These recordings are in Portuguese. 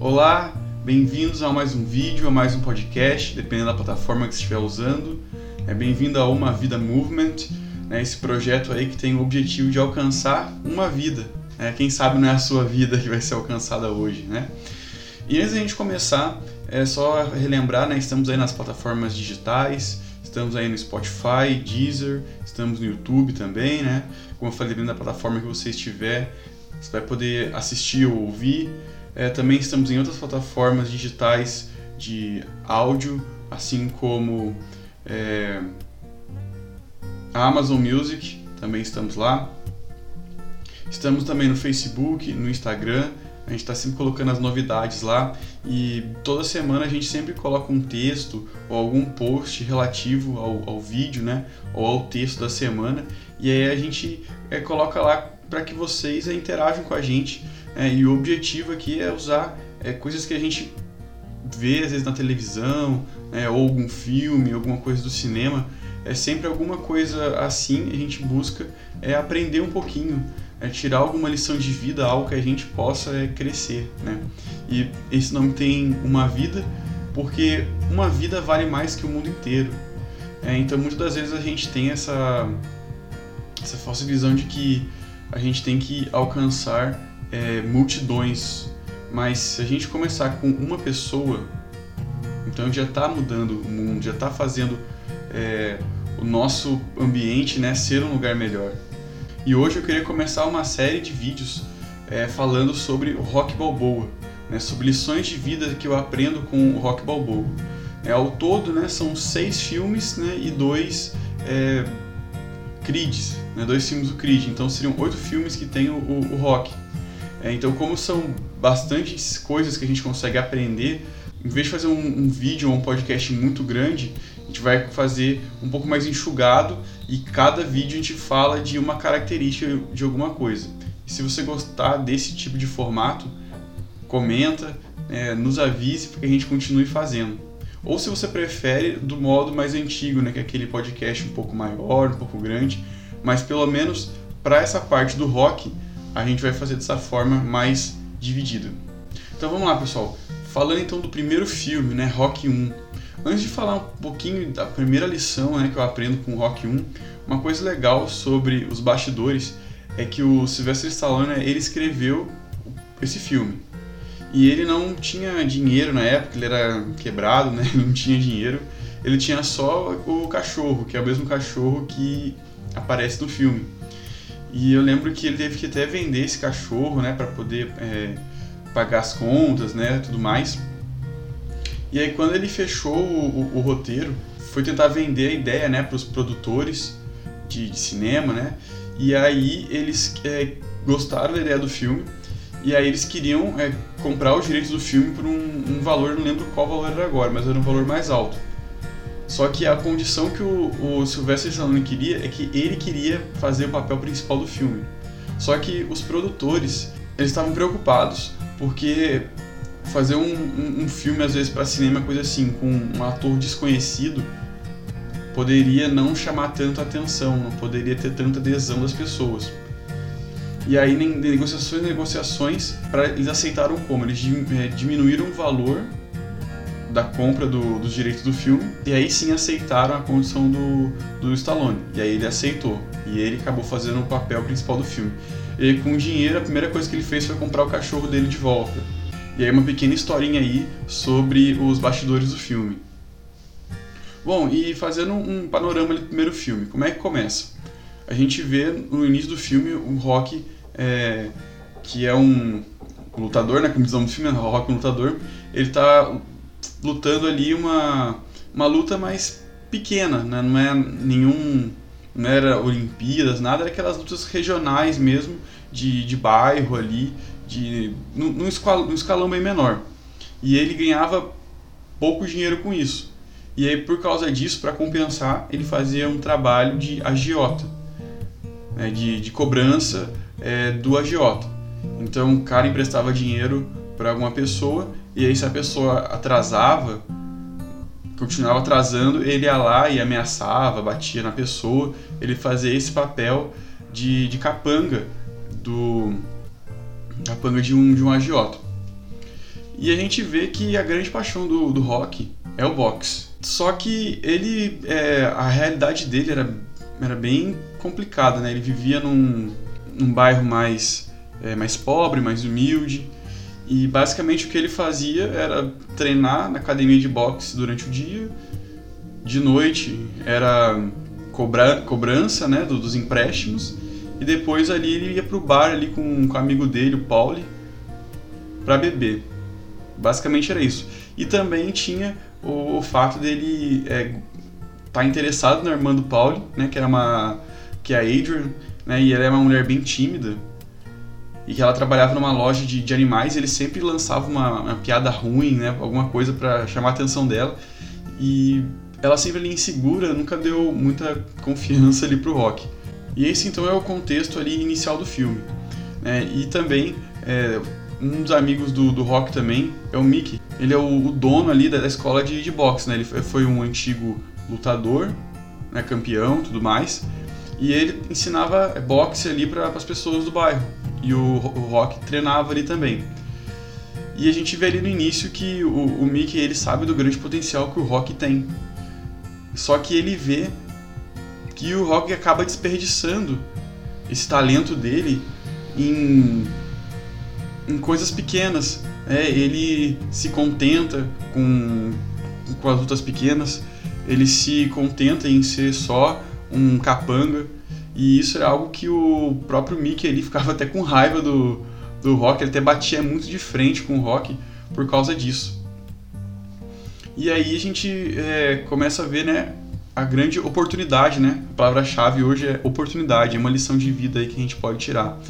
Olá, bem-vindos a mais um vídeo, a mais um podcast, dependendo da plataforma que você estiver usando. É bem-vindo a Uma Vida Movement, né, esse projeto aí que tem o objetivo de alcançar uma vida. Né? Quem sabe não é a sua vida que vai ser alcançada hoje, né? E antes da gente começar, é só relembrar, né, estamos aí nas plataformas digitais, estamos aí no Spotify, Deezer, estamos no YouTube também, né? Como eu falei, dentro da plataforma que você estiver, você vai poder assistir ou ouvir. É, também estamos em outras plataformas digitais de áudio, assim como é, a Amazon Music, também estamos lá. Estamos também no Facebook, no Instagram, a gente está sempre colocando as novidades lá e toda semana a gente sempre coloca um texto ou algum post relativo ao, ao vídeo, né? Ou ao texto da semana e aí a gente é, coloca lá para que vocês é, interajam com a gente é, e o objetivo aqui é usar é, coisas que a gente vê às vezes na televisão, né, ou algum filme, alguma coisa do cinema, é sempre alguma coisa assim a gente busca é aprender um pouquinho, é tirar alguma lição de vida, algo que a gente possa é, crescer, né? E esse nome tem uma vida porque uma vida vale mais que o mundo inteiro. É, então muitas das vezes a gente tem essa essa falsa visão de que a gente tem que alcançar é, multidões, mas se a gente começar com uma pessoa, então já está mudando o mundo, já está fazendo é, o nosso ambiente né, ser um lugar melhor. E hoje eu queria começar uma série de vídeos é, falando sobre o Rock Balboa, né, sobre lições de vida que eu aprendo com o Rock Balboa. É, ao todo né, são seis filmes né, e dois é, Né, dois filmes do Creed, então seriam oito filmes que tem o, o, o Rock. É, então, como são bastantes coisas que a gente consegue aprender, em vez de fazer um, um vídeo ou um podcast muito grande, a gente vai fazer um pouco mais enxugado e cada vídeo a gente fala de uma característica de alguma coisa. E se você gostar desse tipo de formato, comenta, é, nos avise para que a gente continue fazendo. Ou se você prefere do modo mais antigo, né, que é aquele podcast um pouco maior, um pouco grande, mas pelo menos para essa parte do rock a gente vai fazer dessa forma mais dividida. Então vamos lá, pessoal. Falando então do primeiro filme, né, Rock 1. Antes de falar um pouquinho da primeira lição né, que eu aprendo com Rock 1, uma coisa legal sobre os bastidores é que o Sylvester Stallone né, ele escreveu esse filme. E ele não tinha dinheiro na época, ele era quebrado, né? não tinha dinheiro. Ele tinha só o cachorro, que é o mesmo cachorro que aparece no filme. E eu lembro que ele teve que até vender esse cachorro, né, para poder é, pagar as contas, né, tudo mais. E aí quando ele fechou o, o, o roteiro, foi tentar vender a ideia, né, para os produtores de, de, cinema, né. E aí eles é, gostaram da ideia do filme e aí eles queriam é, comprar os direitos do filme por um, um valor, não lembro qual valor era agora, mas era um valor mais alto. Só que a condição que o, o Sylvester Stallone queria é que ele queria fazer o papel principal do filme. Só que os produtores eles estavam preocupados porque fazer um, um, um filme às vezes para cinema coisa assim com um ator desconhecido poderia não chamar tanta atenção, não poderia ter tanta adesão das pessoas. E aí, negociações, negociações, para eles aceitaram como eles é, diminuíram o valor da compra do, dos direitos do filme, e aí sim aceitaram a condição do, do Stallone. E aí ele aceitou, e ele acabou fazendo o papel principal do filme. E com o dinheiro, a primeira coisa que ele fez foi comprar o cachorro dele de volta. E aí uma pequena historinha aí sobre os bastidores do filme. Bom, e fazendo um panorama do primeiro filme, como é que começa? A gente vê no início do filme o Rock, é, que é um lutador, né, como diz o filme, o Rock é um lutador, ele está lutando ali uma, uma luta mais pequena, né? não é nenhum. não era Olimpíadas, nada, era aquelas lutas regionais mesmo, de, de bairro ali, de, num, num, escalão, num escalão bem menor. E ele ganhava pouco dinheiro com isso. E aí, por causa disso, para compensar, ele fazia um trabalho de agiota, né? de, de cobrança é, do agiota. Então, o cara emprestava dinheiro para alguma pessoa e aí se a pessoa atrasava, continuava atrasando, ele ia lá e ameaçava, batia na pessoa, ele fazia esse papel de, de capanga do capanga de um, de um agiota. E a gente vê que a grande paixão do, do Rock é o boxe. Só que ele, é, a realidade dele era, era bem complicada, né? Ele vivia num, num bairro mais, é, mais pobre, mais humilde. E basicamente o que ele fazia era treinar na academia de boxe durante o dia. De noite era cobra, cobrança né, dos empréstimos. E depois ali ele ia pro bar ali com, com o amigo dele, o Pauli, para beber. Basicamente era isso. E também tinha o, o fato dele é, tá interessado na irmã do Pauli, né, que era uma que é a Adrian, né, e ela é uma mulher bem tímida. E que ela trabalhava numa loja de, de animais, ele sempre lançava uma, uma piada ruim, né, alguma coisa para chamar a atenção dela. E ela sempre ali insegura, nunca deu muita confiança ali pro Rock. E esse então é o contexto ali inicial do filme. Né? E também é, um dos amigos do, do Rock também é o Mickey. Ele é o, o dono ali da, da escola de, de boxe, né? Ele foi um antigo lutador, né? campeão, tudo mais. E ele ensinava boxe ali para as pessoas do bairro. E o, o Rock treinava ali também. E a gente vê ali no início que o, o Mickey ele sabe do grande potencial que o Rock tem. Só que ele vê que o Rock acaba desperdiçando esse talento dele em, em coisas pequenas. É, ele se contenta com, com as lutas pequenas, ele se contenta em ser só um capanga. E isso é algo que o próprio Mickey ele ficava até com raiva do, do Rock, ele até batia muito de frente com o Rock por causa disso. E aí a gente é, começa a ver né, a grande oportunidade, né? A palavra-chave hoje é oportunidade, é uma lição de vida aí que a gente pode tirar.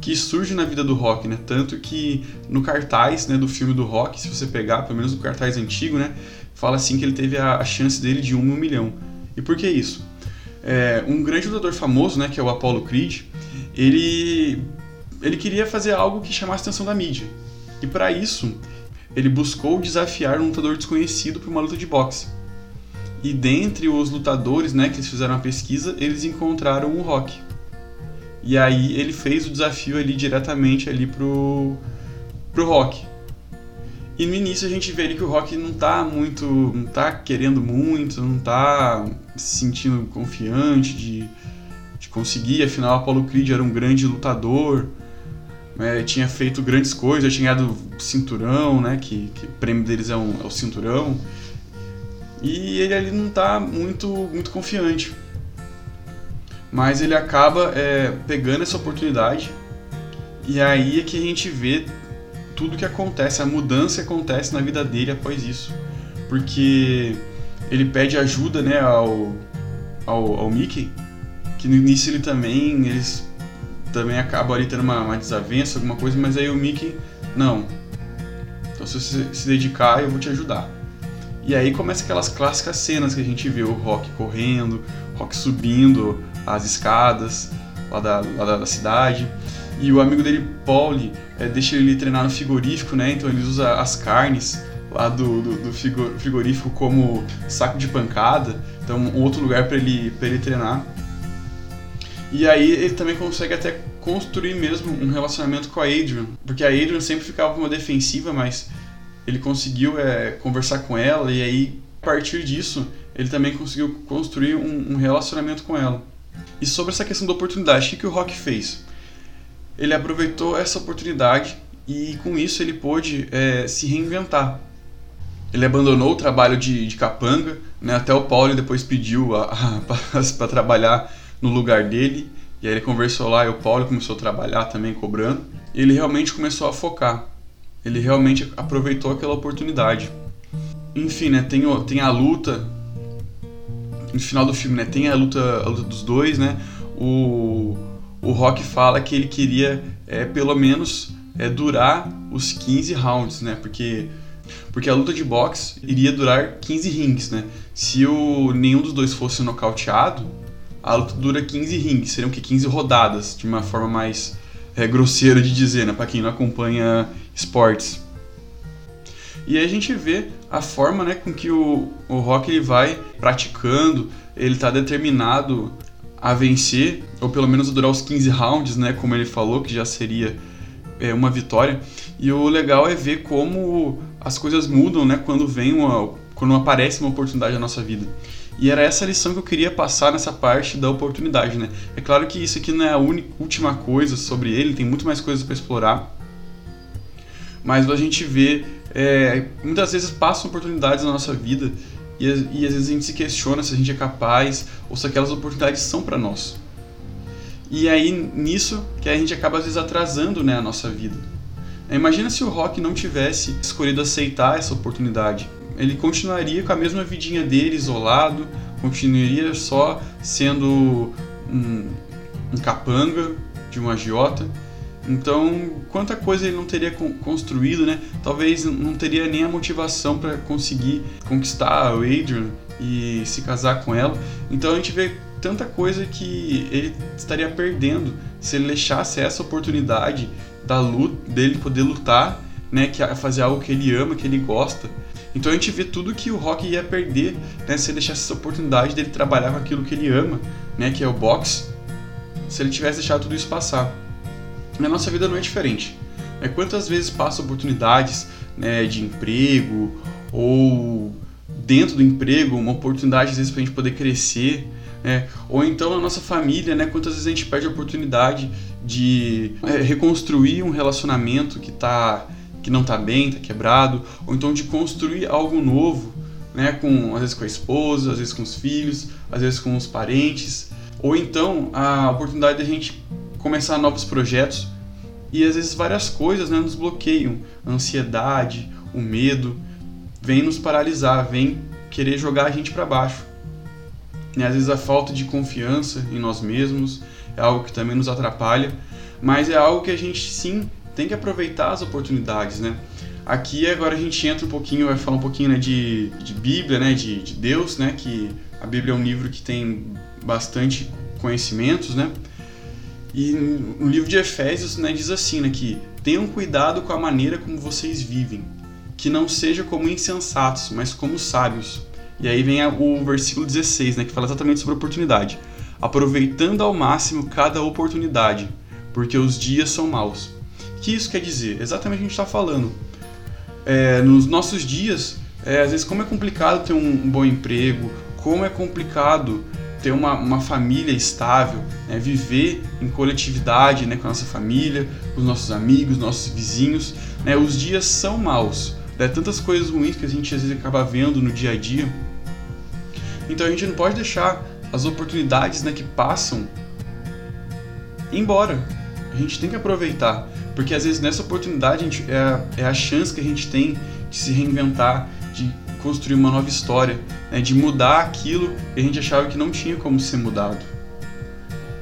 Que surge na vida do rock, né? Tanto que no cartaz né, do filme do rock, se você pegar, pelo menos no cartaz antigo, né? Fala assim que ele teve a, a chance dele de um em um milhão. E por que isso? É, um grande lutador famoso, né, que é o Apollo Creed, ele, ele queria fazer algo que chamasse a atenção da mídia. E para isso, ele buscou desafiar um lutador desconhecido para uma luta de boxe. E dentre os lutadores, né, que eles fizeram a pesquisa, eles encontraram o Rock. E aí ele fez o desafio ali diretamente ali pro pro Rock. E no início a gente vê ali que o Rock não tá muito, não tá querendo muito, não tá se sentindo confiante de, de conseguir, afinal Apollo Creed era um grande lutador, né, tinha feito grandes coisas, tinha ganhado cinturão, né, que, que o prêmio deles é, um, é o cinturão. E ele ali não está muito, muito confiante. Mas ele acaba é, pegando essa oportunidade e aí é que a gente vê tudo que acontece, a mudança que acontece na vida dele após isso. Porque ele pede ajuda né, ao, ao, ao Mickey, que no início ele também, eles também acabam ali tendo uma, uma desavença, alguma coisa, mas aí o Mickey, não. Então se você se dedicar, eu vou te ajudar. E aí começa aquelas clássicas cenas que a gente vê o Rock correndo, Rock subindo as escadas lá da, lá da cidade. E o amigo dele, Pauli, é, deixa ele treinar no frigorífico, né? Então ele usa as carnes lá do, do, do frigorífico como saco de pancada. Então um outro lugar para ele, ele treinar. E aí ele também consegue até construir mesmo um relacionamento com a Adrian. Porque a Adrian sempre ficava uma defensiva, mas ele conseguiu é, conversar com ela e aí, a partir disso, ele também conseguiu construir um, um relacionamento com ela. E sobre essa questão da oportunidade, o que, que o Rock fez? Ele aproveitou essa oportunidade e com isso ele pôde é, se reinventar. Ele abandonou o trabalho de, de capanga, né? até o Paulo depois pediu para trabalhar no lugar dele, e aí ele conversou lá e o Paulo começou a trabalhar também cobrando. Ele realmente começou a focar ele realmente aproveitou aquela oportunidade. Enfim, né, tem, tem a luta no final do filme, né, tem a luta, a luta dos dois, né? O, o Rock fala que ele queria é, pelo menos é, durar os 15 rounds, né? Porque porque a luta de boxe iria durar 15 rings, né? Se o, nenhum dos dois fosse nocauteado, a luta dura 15 rings, seriam que 15 rodadas, de uma forma mais é, grosseira de dizer, né? Para quem não acompanha esportes. E aí a gente vê a forma né, com que o, o Rock ele vai praticando, ele está determinado a vencer, ou pelo menos durar os 15 rounds, né, como ele falou, que já seria é, uma vitória. E o legal é ver como as coisas mudam, né, quando vem uma, quando aparece uma oportunidade na nossa vida. E era essa lição que eu queria passar nessa parte da oportunidade, né? É claro que isso aqui não é a única, última coisa sobre ele, tem muito mais coisas para explorar. Mas a gente vê, é, muitas vezes passam oportunidades na nossa vida e, e às vezes a gente se questiona se a gente é capaz ou se aquelas oportunidades são para nós. E aí nisso que a gente acaba às vezes atrasando né, a nossa vida. Imagina se o Rock não tivesse escolhido aceitar essa oportunidade. Ele continuaria com a mesma vidinha dele, isolado, continuaria só sendo um, um capanga de um agiota. Então, quanta coisa ele não teria construído, né? Talvez não teria nem a motivação para conseguir conquistar o Adrian e se casar com ela. Então a gente vê tanta coisa que ele estaria perdendo se ele deixasse essa oportunidade da luta, dele poder lutar, né, que fazer algo que ele ama, que ele gosta. Então a gente vê tudo que o Rock ia perder, né, se ele deixasse essa oportunidade dele trabalhar com aquilo que ele ama, né, que é o boxe, se ele tivesse deixado tudo isso passar. Na nossa vida não é diferente. É quantas vezes passam oportunidades né, de emprego ou dentro do emprego uma oportunidade às vezes para a gente poder crescer, né? ou então na nossa família, né, quantas vezes a gente perde a oportunidade de é, reconstruir um relacionamento que tá que não está bem, está quebrado, ou então de construir algo novo, né, com às vezes com a esposa, às vezes com os filhos, às vezes com os parentes, ou então a oportunidade de a gente começar novos projetos e às vezes várias coisas né, nos bloqueiam, a ansiedade, o medo, vem nos paralisar, vem querer jogar a gente para baixo. E às vezes a falta de confiança em nós mesmos é algo que também nos atrapalha, mas é algo que a gente sim tem que aproveitar as oportunidades, né? Aqui agora a gente entra um pouquinho, vai falar um pouquinho né, de, de Bíblia, né, de, de Deus, né, que a Bíblia é um livro que tem bastante conhecimentos, né? E no livro de Efésios né, diz assim, né, que tenham cuidado com a maneira como vocês vivem, que não seja como insensatos, mas como sábios. E aí vem o versículo 16, né, que fala exatamente sobre oportunidade. Aproveitando ao máximo cada oportunidade, porque os dias são maus. O que isso quer dizer? Exatamente o que a gente está falando. É, nos nossos dias, é, às vezes, como é complicado ter um, um bom emprego, como é complicado ter uma, uma família estável, né? viver em coletividade né? com a nossa família, com os nossos amigos, nossos vizinhos. Né? Os dias são maus, né? tantas coisas ruins que a gente às vezes acaba vendo no dia a dia. Então a gente não pode deixar as oportunidades né, que passam embora. A gente tem que aproveitar. Porque às vezes nessa oportunidade a gente, é, é a chance que a gente tem de se reinventar, construir uma nova história, né, de mudar aquilo que a gente achava que não tinha como ser mudado.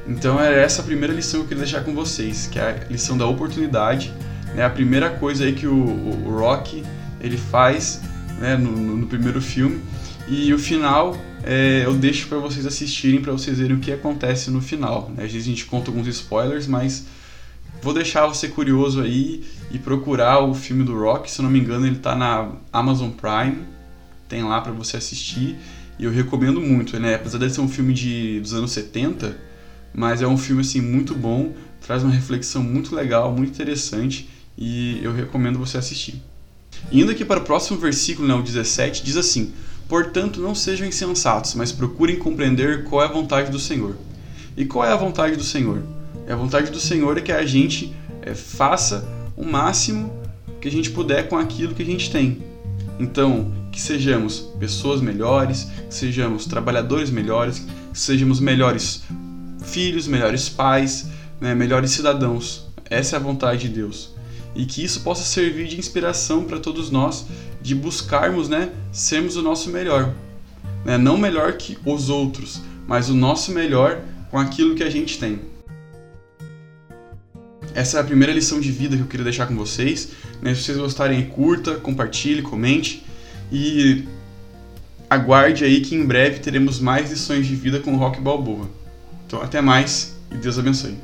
Então é essa a primeira lição que eu queria deixar com vocês, que é a lição da oportunidade. Né, a primeira coisa aí que o, o, o Rock ele faz né, no, no, primeiro filme e o final é, eu deixo para vocês assistirem para vocês verem o que acontece no final. Né? Às vezes a gente conta alguns spoilers, mas Vou deixar você curioso aí e procurar o filme do Rock. Se eu não me engano, ele está na Amazon Prime. Tem lá para você assistir. E eu recomendo muito, né? Apesar de ser um filme de, dos anos 70, mas é um filme assim muito bom, traz uma reflexão muito legal, muito interessante e eu recomendo você assistir. Indo aqui para o próximo versículo, né, o 17, diz assim: Portanto, não sejam insensatos, mas procurem compreender qual é a vontade do Senhor. E qual é a vontade do Senhor? A vontade do Senhor é que a gente é, faça o máximo que a gente puder com aquilo que a gente tem. Então, que sejamos pessoas melhores, que sejamos trabalhadores melhores, que sejamos melhores filhos, melhores pais, né, melhores cidadãos. Essa é a vontade de Deus. E que isso possa servir de inspiração para todos nós, de buscarmos né, sermos o nosso melhor. Né? Não melhor que os outros, mas o nosso melhor com aquilo que a gente tem. Essa é a primeira lição de vida que eu queria deixar com vocês. Né? Se vocês gostarem, curta, compartilhe, comente e aguarde aí que em breve teremos mais lições de vida com o Rock Balboa. Então até mais e Deus abençoe.